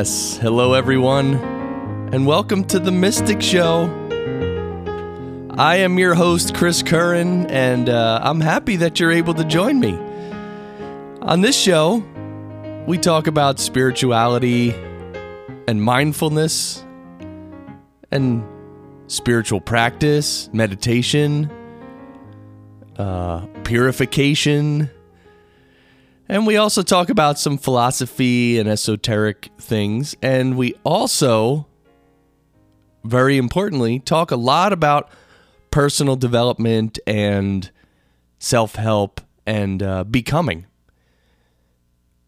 Yes, hello everyone, and welcome to the Mystic Show. I am your host, Chris Curran, and uh, I'm happy that you're able to join me. On this show, we talk about spirituality and mindfulness and spiritual practice, meditation, uh, purification and we also talk about some philosophy and esoteric things. And we also, very importantly, talk a lot about personal development and self help and uh, becoming.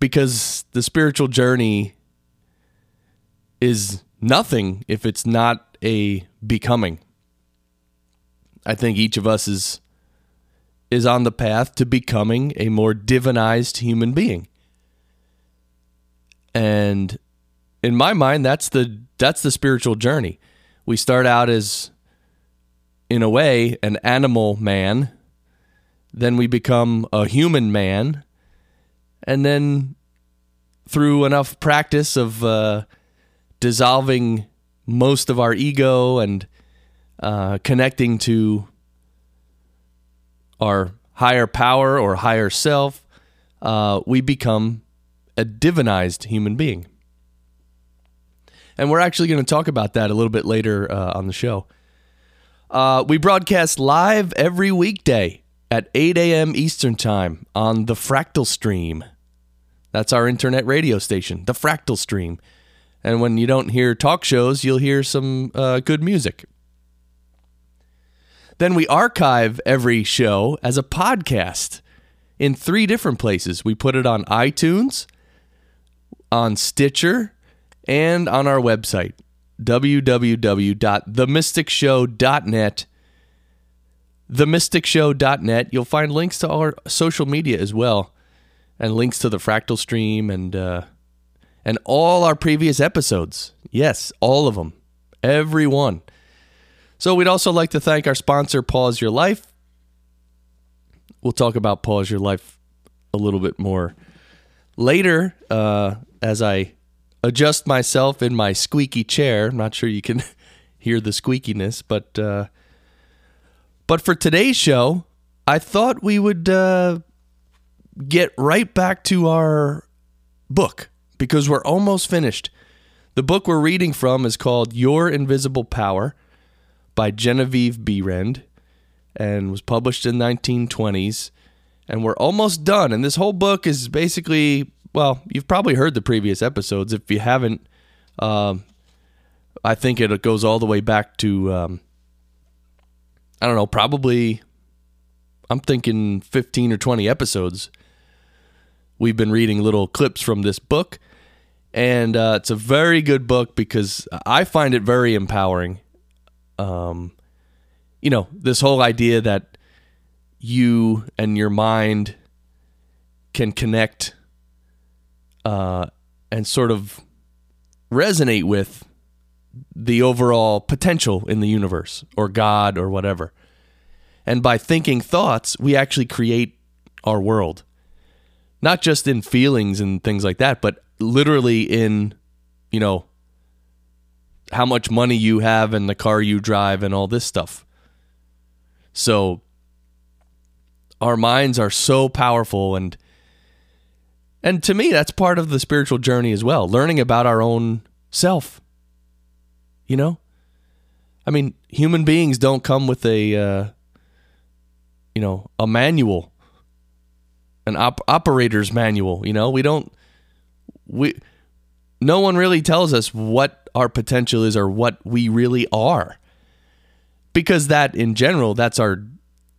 Because the spiritual journey is nothing if it's not a becoming. I think each of us is is on the path to becoming a more divinized human being. And in my mind that's the that's the spiritual journey. We start out as in a way an animal man, then we become a human man, and then through enough practice of uh, dissolving most of our ego and uh, connecting to our higher power or higher self, uh, we become a divinized human being. And we're actually going to talk about that a little bit later uh, on the show. Uh, we broadcast live every weekday at 8 a.m. Eastern Time on the Fractal Stream. That's our internet radio station, the Fractal Stream. And when you don't hear talk shows, you'll hear some uh, good music. Then we archive every show as a podcast in three different places. We put it on iTunes, on Stitcher, and on our website, www.themysticshow.net. Themysticshow.net. You'll find links to our social media as well, and links to the Fractal Stream and uh, and all our previous episodes. Yes, all of them, every one. So we'd also like to thank our sponsor, Pause Your Life. We'll talk about Pause Your Life a little bit more later uh, as I adjust myself in my squeaky chair. I'm not sure you can hear the squeakiness, but uh, but for today's show, I thought we would uh, get right back to our book because we're almost finished. The book we're reading from is called Your Invisible Power by Genevieve Behrend and was published in 1920s and we're almost done. And this whole book is basically well you've probably heard the previous episodes. If you haven't um, i think it goes all the way back to um, i don't know probably i'm thinking 15 or 20 episodes. We've been reading little clips from this book. And uh, it's a very good book because i find it very empowering um, you know, this whole idea that you and your mind can connect uh, and sort of resonate with the overall potential in the universe or God or whatever. And by thinking thoughts, we actually create our world. Not just in feelings and things like that, but literally in, you know, how much money you have and the car you drive and all this stuff. So our minds are so powerful and and to me that's part of the spiritual journey as well, learning about our own self. You know? I mean, human beings don't come with a uh, you know, a manual, an op- operator's manual, you know? We don't we no one really tells us what our potential is or what we really are. Because that in general, that's our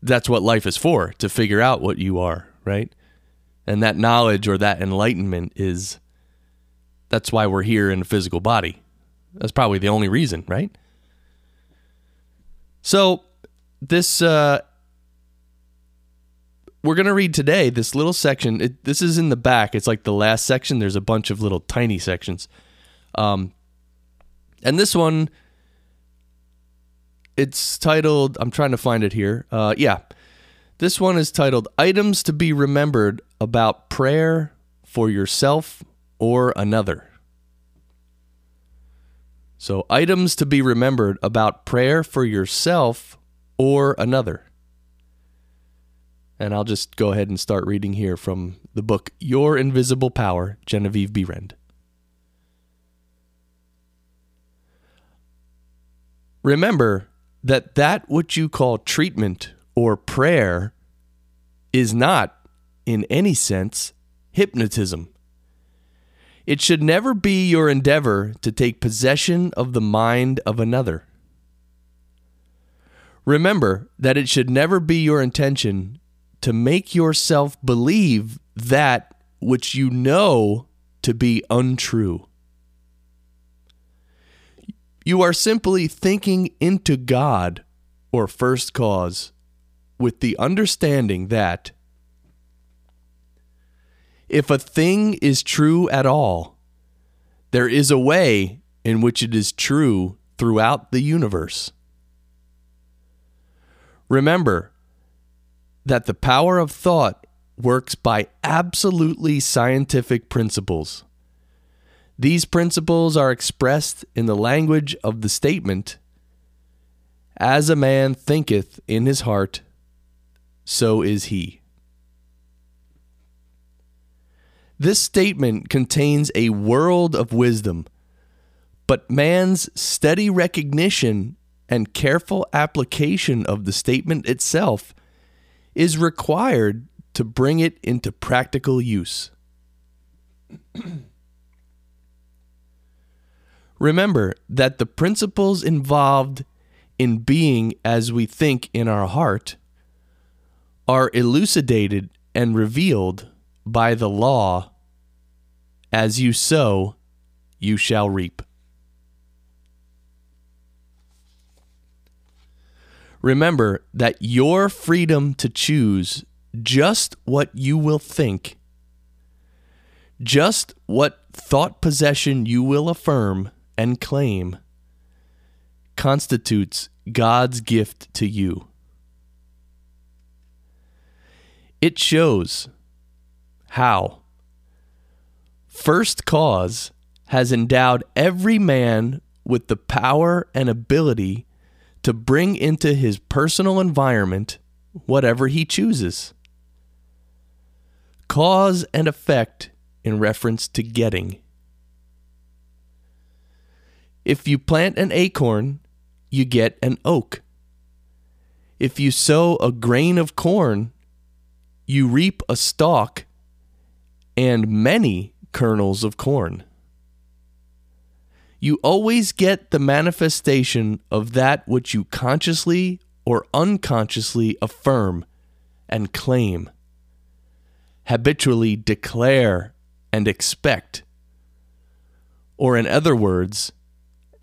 that's what life is for, to figure out what you are, right? And that knowledge or that enlightenment is that's why we're here in a physical body. That's probably the only reason, right? So, this uh we're going to read today this little section. It, this is in the back. It's like the last section. There's a bunch of little tiny sections. Um, and this one, it's titled, I'm trying to find it here. Uh, yeah. This one is titled Items to be Remembered About Prayer for Yourself or Another. So, items to be remembered about prayer for yourself or another. And I'll just go ahead and start reading here from the book Your Invisible Power, Genevieve Behrend. Remember that that what you call treatment or prayer is not, in any sense, hypnotism. It should never be your endeavor to take possession of the mind of another. Remember that it should never be your intention to make yourself believe that which you know to be untrue. You are simply thinking into God or first cause with the understanding that if a thing is true at all, there is a way in which it is true throughout the universe. Remember that the power of thought works by absolutely scientific principles. These principles are expressed in the language of the statement As a man thinketh in his heart, so is he. This statement contains a world of wisdom, but man's steady recognition and careful application of the statement itself is required to bring it into practical use. Remember that the principles involved in being as we think in our heart are elucidated and revealed by the law as you sow, you shall reap. Remember that your freedom to choose just what you will think, just what thought possession you will affirm and claim, constitutes God's gift to you. It shows how First Cause has endowed every man with the power and ability to bring into his personal environment whatever he chooses. Cause and effect in reference to getting. If you plant an acorn, you get an oak. If you sow a grain of corn, you reap a stalk and many kernels of corn. You always get the manifestation of that which you consciously or unconsciously affirm and claim, habitually declare and expect, or in other words,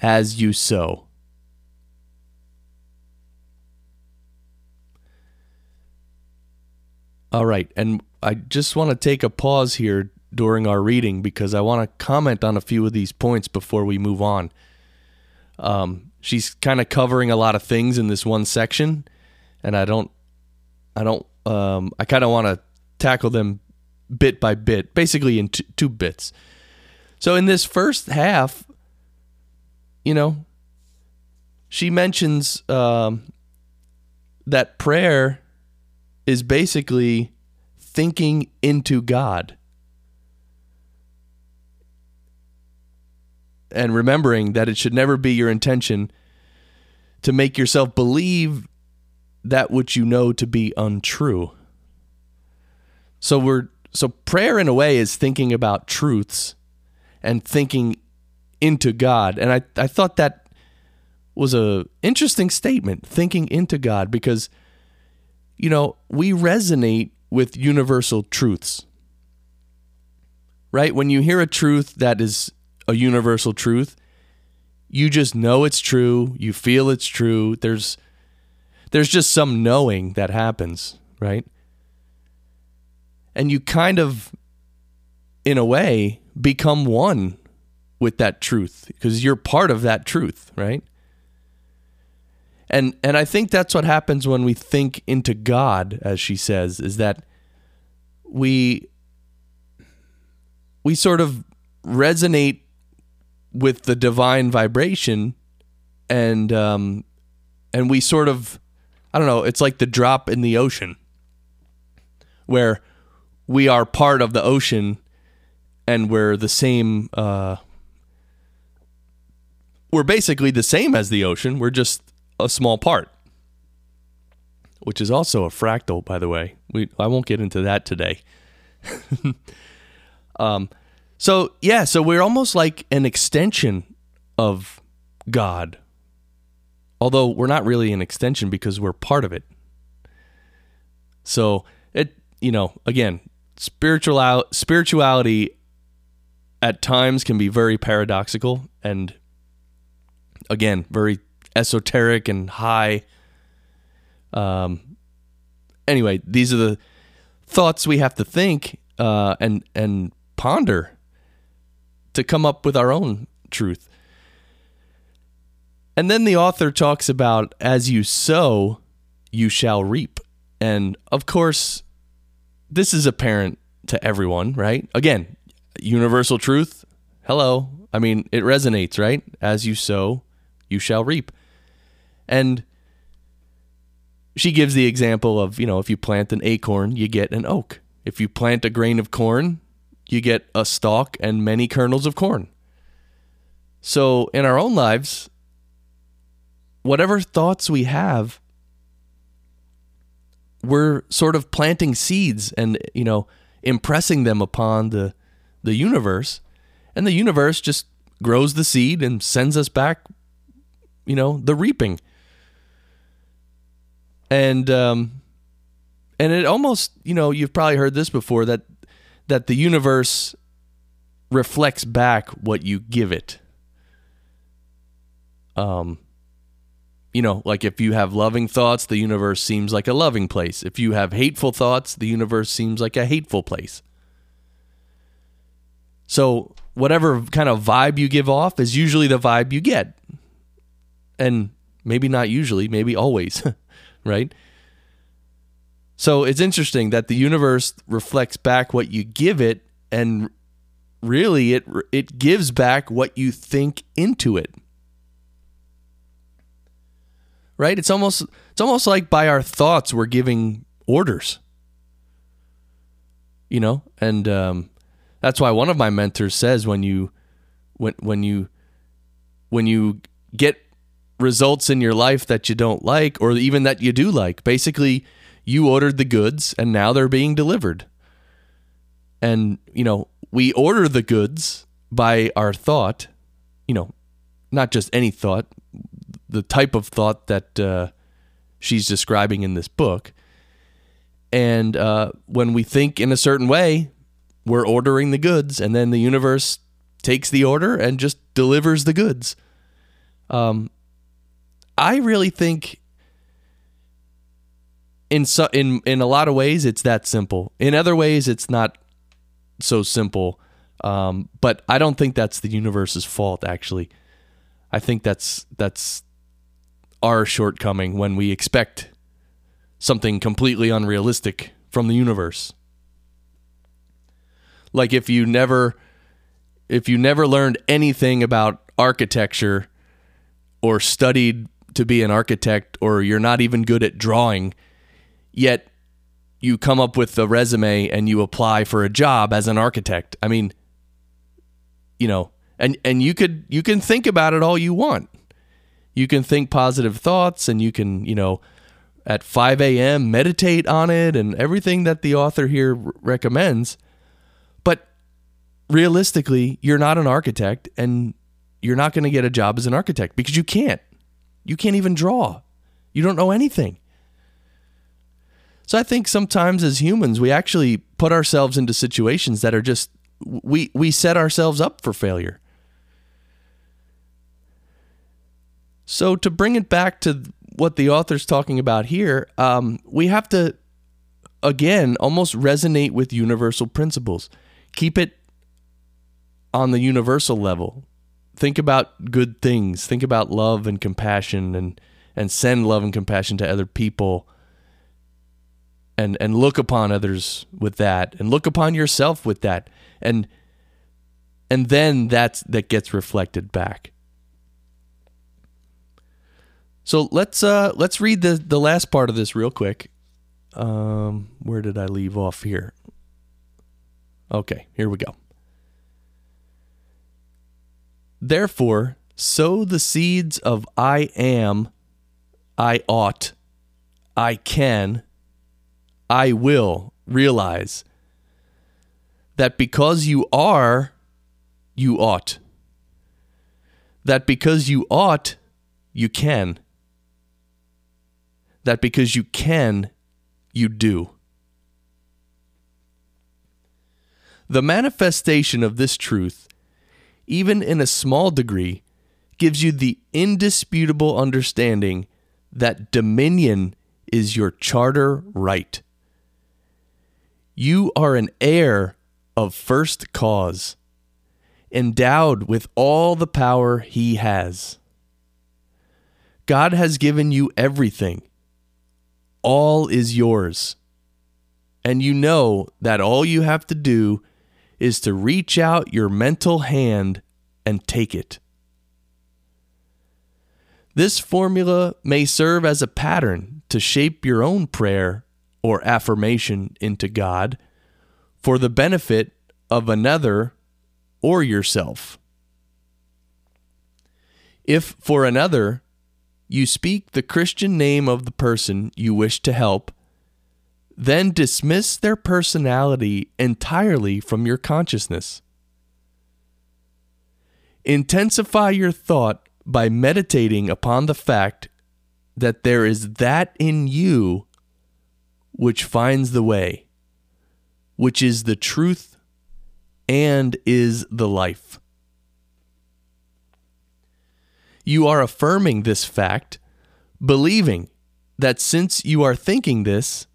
as you sow. All right, and I just want to take a pause here during our reading because I want to comment on a few of these points before we move on. Um, she's kind of covering a lot of things in this one section, and I don't, I don't, um, I kind of want to tackle them bit by bit, basically in t- two bits. So in this first half, you know, she mentions um, that prayer is basically thinking into God. and remembering that it should never be your intention to make yourself believe that which you know to be untrue. So we're so prayer in a way is thinking about truths and thinking into God. And I, I thought that was a interesting statement, thinking into God, because you know, we resonate with universal truths. Right? When you hear a truth that is a universal truth, you just know it's true, you feel it's true. There's there's just some knowing that happens, right? And you kind of in a way become one with that truth because you're part of that truth, right? And and I think that's what happens when we think into God as she says is that we we sort of resonate with the divine vibration and um and we sort of I don't know, it's like the drop in the ocean where we are part of the ocean and we're the same uh we're basically the same as the ocean. We're just a small part, which is also a fractal, by the way. We I won't get into that today. um, so yeah, so we're almost like an extension of God, although we're not really an extension because we're part of it. So it, you know, again, spiritual spirituality at times can be very paradoxical and again very esoteric and high. Um. Anyway, these are the thoughts we have to think uh, and and ponder to come up with our own truth. And then the author talks about as you sow, you shall reap. And of course, this is apparent to everyone, right? Again, universal truth. Hello. I mean, it resonates, right? As you sow, you shall reap. And she gives the example of, you know, if you plant an acorn, you get an oak. If you plant a grain of corn, you get a stalk and many kernels of corn. So in our own lives, whatever thoughts we have, we're sort of planting seeds and, you know, impressing them upon the the universe. And the universe just grows the seed and sends us back, you know, the reaping and um, and it almost you know you've probably heard this before that that the universe reflects back what you give it. Um, you know, like if you have loving thoughts, the universe seems like a loving place. If you have hateful thoughts, the universe seems like a hateful place. So, whatever kind of vibe you give off is usually the vibe you get. And maybe not usually, maybe always. right? So it's interesting that the universe reflects back what you give it, and really it it gives back what you think into it. Right? It's almost it's almost like by our thoughts we're giving orders. You know, and um, that's why one of my mentors says when you when when you when you get results in your life that you don't like or even that you do like. Basically, you ordered the goods and now they're being delivered. And, you know, we order the goods by our thought, you know, not just any thought, the type of thought that uh, she's describing in this book. And uh, when we think in a certain way, we're ordering the goods, and then the universe takes the order and just delivers the goods. Um, I really think in so, in in a lot of ways it's that simple. In other ways, it's not so simple. Um, but I don't think that's the universe's fault. Actually, I think that's that's our shortcoming when we expect something completely unrealistic from the universe. Like if you never if you never learned anything about architecture or studied to be an architect or you're not even good at drawing, yet you come up with a resume and you apply for a job as an architect. I mean, you know, and and you could you can think about it all you want. You can think positive thoughts and you can, you know, at 5 a.m. meditate on it and everything that the author here recommends. But realistically, you're not an architect and you're not going to get a job as an architect because you can't. You can't even draw. You don't know anything. So I think sometimes as humans, we actually put ourselves into situations that are just we we set ourselves up for failure. So to bring it back to what the author's talking about here, um, we have to again almost resonate with universal principles. Keep it on the universal level. Think about good things. Think about love and compassion and and send love and compassion to other people and and look upon others with that and look upon yourself with that. And and then that's that gets reflected back. So let's uh let's read the the last part of this real quick. Um where did i leave off here? Okay here we go therefore sow the seeds of i am i ought i can I will realize that because you are, you ought. That because you ought, you can. That because you can, you do. The manifestation of this truth, even in a small degree, gives you the indisputable understanding that dominion is your charter right. You are an heir of first cause, endowed with all the power He has. God has given you everything. All is yours. And you know that all you have to do is to reach out your mental hand and take it. This formula may serve as a pattern to shape your own prayer or affirmation into God for the benefit of another or yourself. If for another, you speak the Christian name of the person you wish to help, then dismiss their personality entirely from your consciousness. Intensify your thought by meditating upon the fact that there is that in you which finds the way, which is the truth and is the life. You are affirming this fact, believing that since you are thinking this,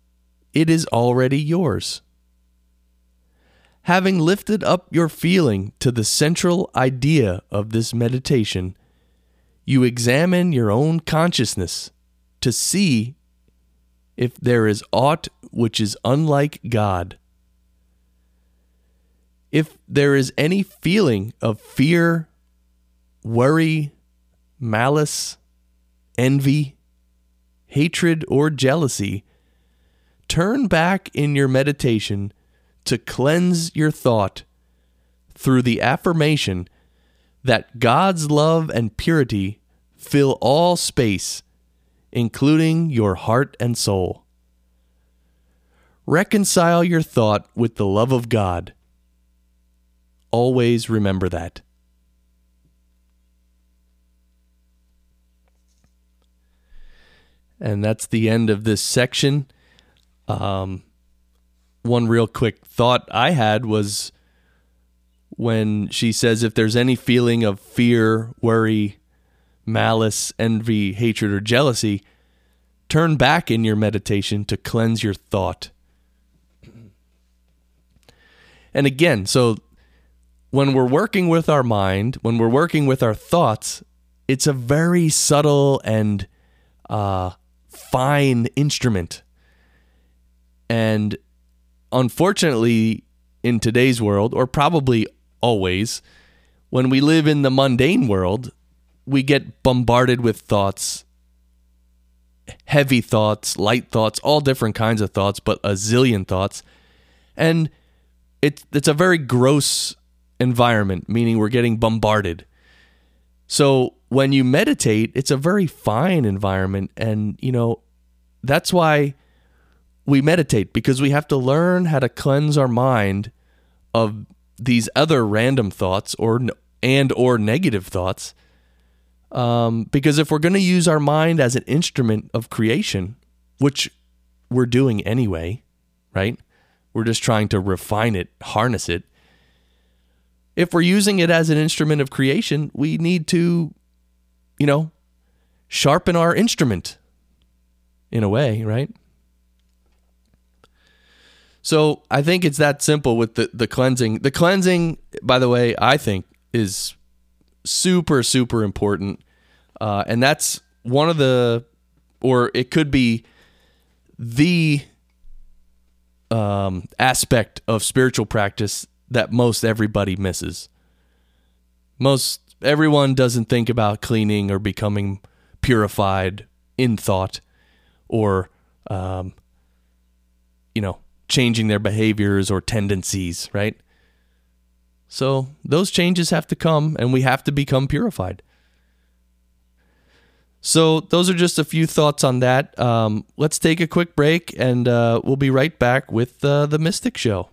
it is already yours. Having lifted up your feeling to the central idea of this meditation, you examine your own consciousness to see if there is aught which is unlike God. If there is any feeling of fear, worry, malice, envy, hatred, or jealousy, turn back in your meditation to cleanse your thought through the affirmation that God's love and purity fill all space including your heart and soul. Reconcile your thought with the love of God. Always remember that. And that's the end of this section. Um, one real quick thought I had was when she says, if there's any feeling of fear, worry, malice, envy, hatred, or jealousy, turn back in your meditation to cleanse your thought. And again, so when we're working with our mind, when we're working with our thoughts, it's a very subtle and uh, fine instrument. And unfortunately, in today's world, or probably always, when we live in the mundane world, we get bombarded with thoughts heavy thoughts, light thoughts, all different kinds of thoughts, but a zillion thoughts. And it's it's a very gross environment, meaning we're getting bombarded. So when you meditate, it's a very fine environment and you know, that's why we meditate because we have to learn how to cleanse our mind of these other random thoughts or and or negative thoughts. Um, because if we're going to use our mind as an instrument of creation, which we're doing anyway, right? We're just trying to refine it, harness it. If we're using it as an instrument of creation, we need to, you know, sharpen our instrument in a way, right? So I think it's that simple with the, the cleansing. The cleansing, by the way, I think is super, super important. Uh, and that's one of the, or it could be the um, aspect of spiritual practice that most everybody misses. Most everyone doesn't think about cleaning or becoming purified in thought or, um, you know, changing their behaviors or tendencies, right? So those changes have to come and we have to become purified. So those are just a few thoughts on that. Um, let's take a quick break and uh, we'll be right back with uh, the Mystic Show.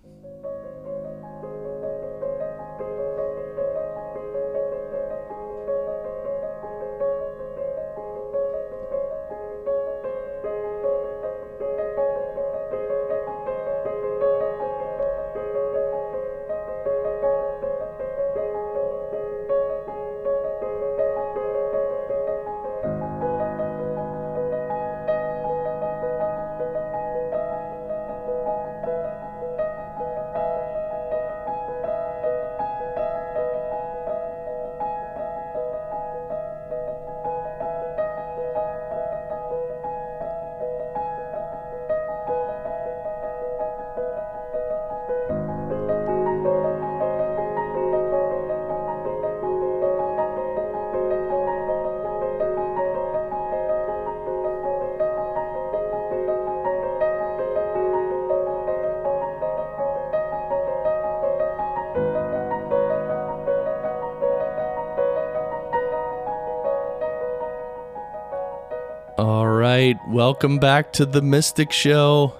Right. Welcome back to the Mystic Show.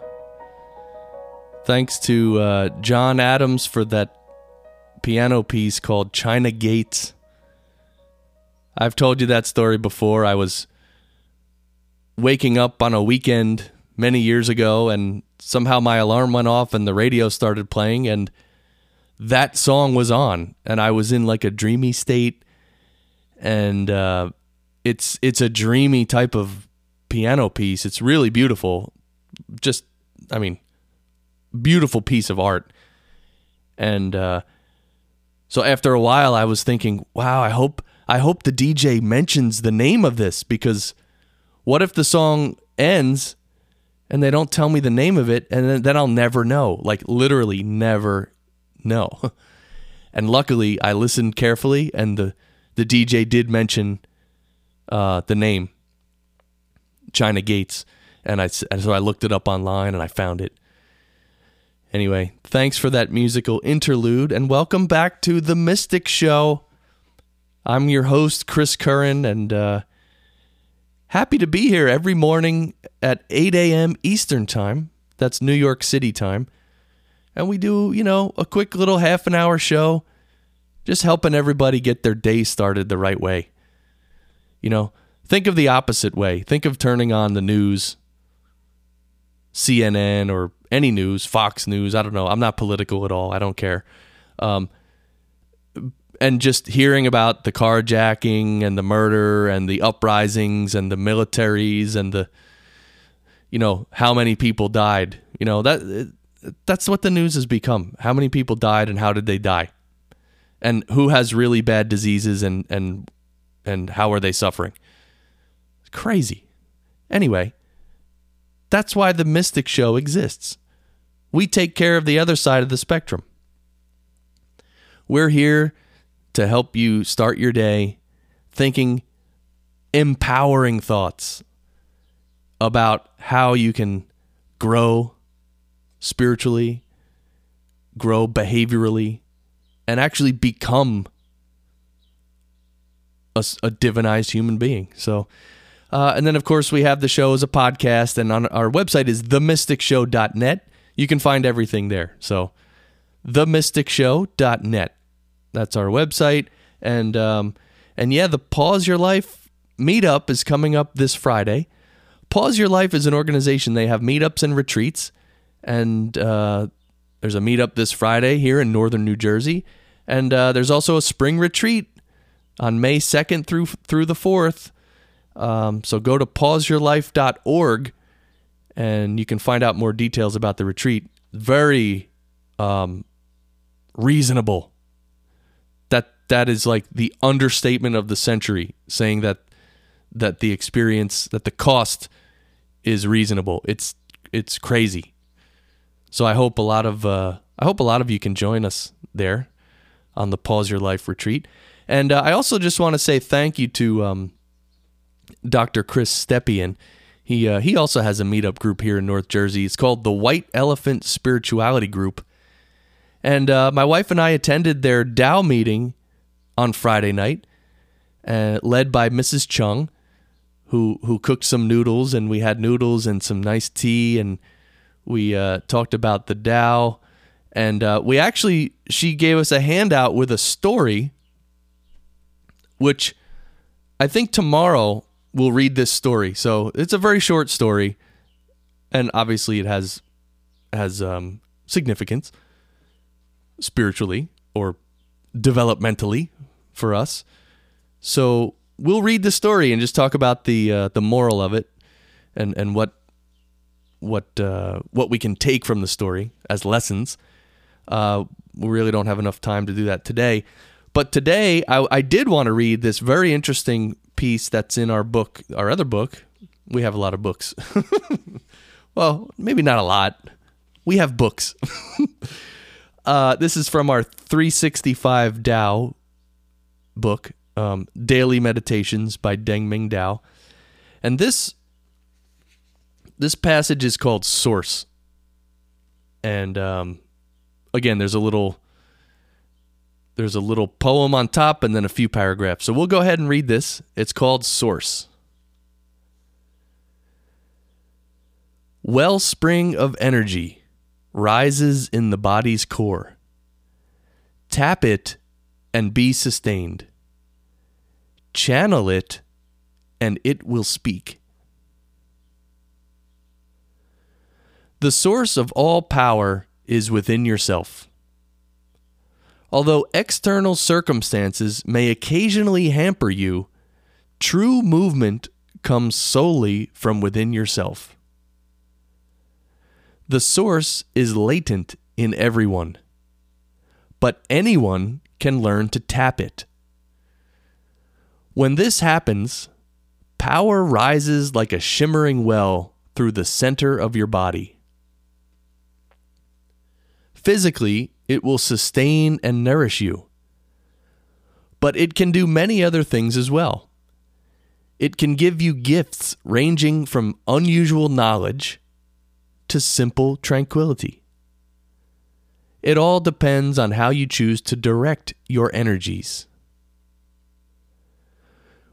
Thanks to uh, John Adams for that piano piece called China Gates. I've told you that story before. I was waking up on a weekend many years ago, and somehow my alarm went off and the radio started playing, and that song was on, and I was in like a dreamy state. And uh, it's it's a dreamy type of piano piece. It's really beautiful. Just, I mean, beautiful piece of art. And uh, so after a while, I was thinking, wow, I hope I hope the DJ mentions the name of this because what if the song ends and they don't tell me the name of it and then, then I'll never know, like literally never know. and luckily, I listened carefully and the the DJ did mention uh, the name China Gates, and I and so I looked it up online and I found it. Anyway, thanks for that musical interlude, and welcome back to the Mystic Show. I'm your host, Chris Curran, and uh, happy to be here every morning at 8 a.m. Eastern Time. That's New York City time. And we do, you know, a quick little half an hour show, just helping everybody get their day started the right way. You know, Think of the opposite way. Think of turning on the news, CNN or any news, Fox News. I don't know. I'm not political at all. I don't care. Um, and just hearing about the carjacking and the murder and the uprisings and the militaries and the, you know, how many people died. You know that that's what the news has become. How many people died and how did they die? And who has really bad diseases and and and how are they suffering? Crazy. Anyway, that's why the Mystic Show exists. We take care of the other side of the spectrum. We're here to help you start your day thinking empowering thoughts about how you can grow spiritually, grow behaviorally, and actually become a, a divinized human being. So, uh, and then, of course, we have the show as a podcast, and on our website is themysticshow.net. You can find everything there. So themysticshow.net. That's our website. And um, and yeah, the Pause Your Life meetup is coming up this Friday. Pause Your Life is an organization. They have meetups and retreats, and uh, there's a meetup this Friday here in northern New Jersey, and uh, there's also a spring retreat on May 2nd through through the 4th. Um, so go to pauseyourlife.org, and you can find out more details about the retreat. Very um, reasonable. That that is like the understatement of the century, saying that that the experience that the cost is reasonable. It's it's crazy. So I hope a lot of uh, I hope a lot of you can join us there on the Pause Your Life retreat. And uh, I also just want to say thank you to um, Dr. Chris Stepien. He uh, he also has a meetup group here in North Jersey. It's called the White Elephant Spirituality Group. And uh, my wife and I attended their Tao meeting on Friday night, uh, led by Mrs. Chung who who cooked some noodles and we had noodles and some nice tea and we uh, talked about the Tao and uh, we actually she gave us a handout with a story which I think tomorrow we'll read this story. So it's a very short story and obviously it has has um, significance spiritually or developmentally for us. So we'll read the story and just talk about the uh, the moral of it and and what what uh, what we can take from the story as lessons. Uh, we really don't have enough time to do that today, but today I, I did want to read this very interesting piece that's in our book, our other book. We have a lot of books. well, maybe not a lot. We have books. uh, this is from our 365 Tao book, um, Daily Meditations by Deng Ming Dao. And this this passage is called Source. And um, again, there's a little there's a little poem on top and then a few paragraphs. So we'll go ahead and read this. It's called Source. Wellspring of energy rises in the body's core. Tap it and be sustained channel it, and it will speak. The source of all power is within yourself. Although external circumstances may occasionally hamper you, true movement comes solely from within yourself. The source is latent in everyone, but anyone can learn to tap it. When this happens, power rises like a shimmering well through the center of your body. Physically, it will sustain and nourish you. But it can do many other things as well. It can give you gifts ranging from unusual knowledge to simple tranquility. It all depends on how you choose to direct your energies.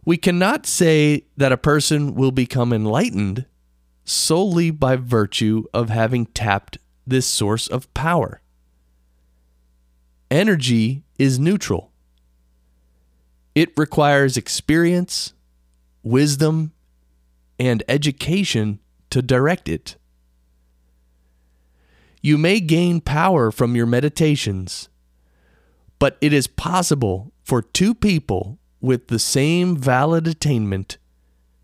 We cannot say that a person will become enlightened solely by virtue of having tapped this source of power. Energy is neutral. It requires experience, wisdom, and education to direct it. You may gain power from your meditations, but it is possible for two people with the same valid attainment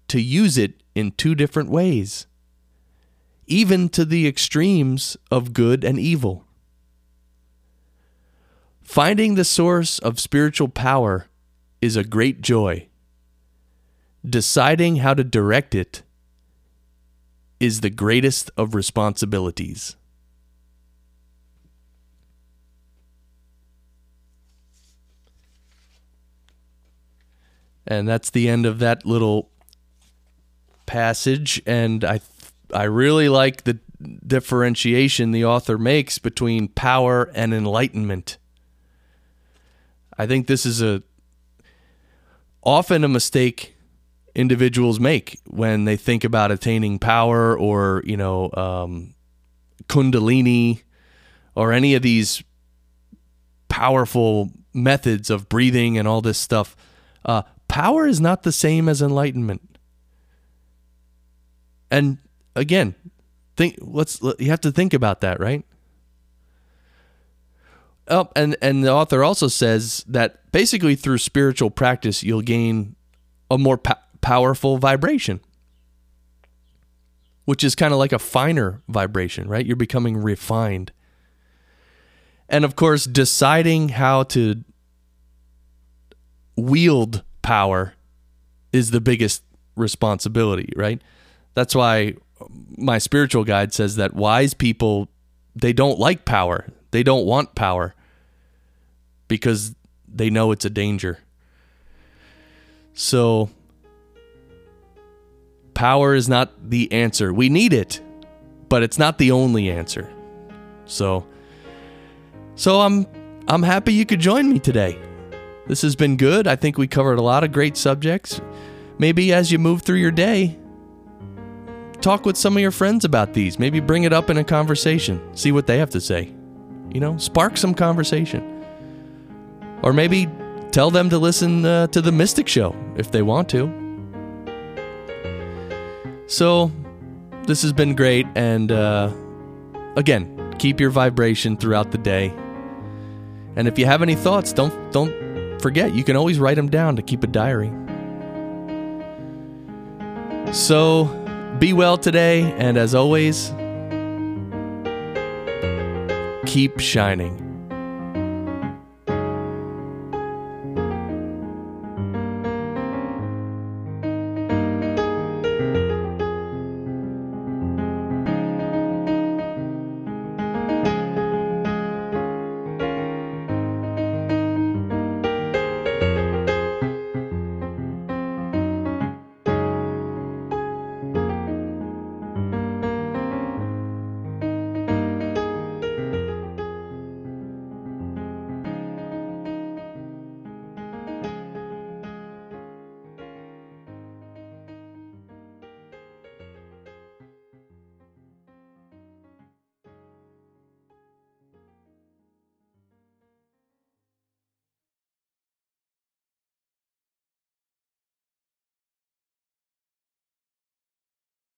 to use it in two different ways, even to the extremes of good and evil. Finding the source of spiritual power is a great joy. Deciding how to direct it is the greatest of responsibilities. And that's the end of that little passage. And I, I really like the differentiation the author makes between power and enlightenment. I think this is a often a mistake individuals make when they think about attaining power or you know um, kundalini or any of these powerful methods of breathing and all this stuff. Uh, power is not the same as enlightenment. And again, think let's you have to think about that, right? Oh, and and the author also says that basically through spiritual practice you'll gain a more po- powerful vibration, which is kind of like a finer vibration, right? You're becoming refined. And of course, deciding how to wield power is the biggest responsibility, right? That's why my spiritual guide says that wise people they don't like power. They don't want power because they know it's a danger. So power is not the answer. We need it, but it's not the only answer. So so I'm I'm happy you could join me today. This has been good. I think we covered a lot of great subjects. Maybe as you move through your day, talk with some of your friends about these. Maybe bring it up in a conversation. See what they have to say. You know, spark some conversation. Or maybe tell them to listen uh, to the Mystic Show if they want to. So, this has been great. And uh, again, keep your vibration throughout the day. And if you have any thoughts, don't don't forget you can always write them down to keep a diary. So, be well today, and as always, keep shining.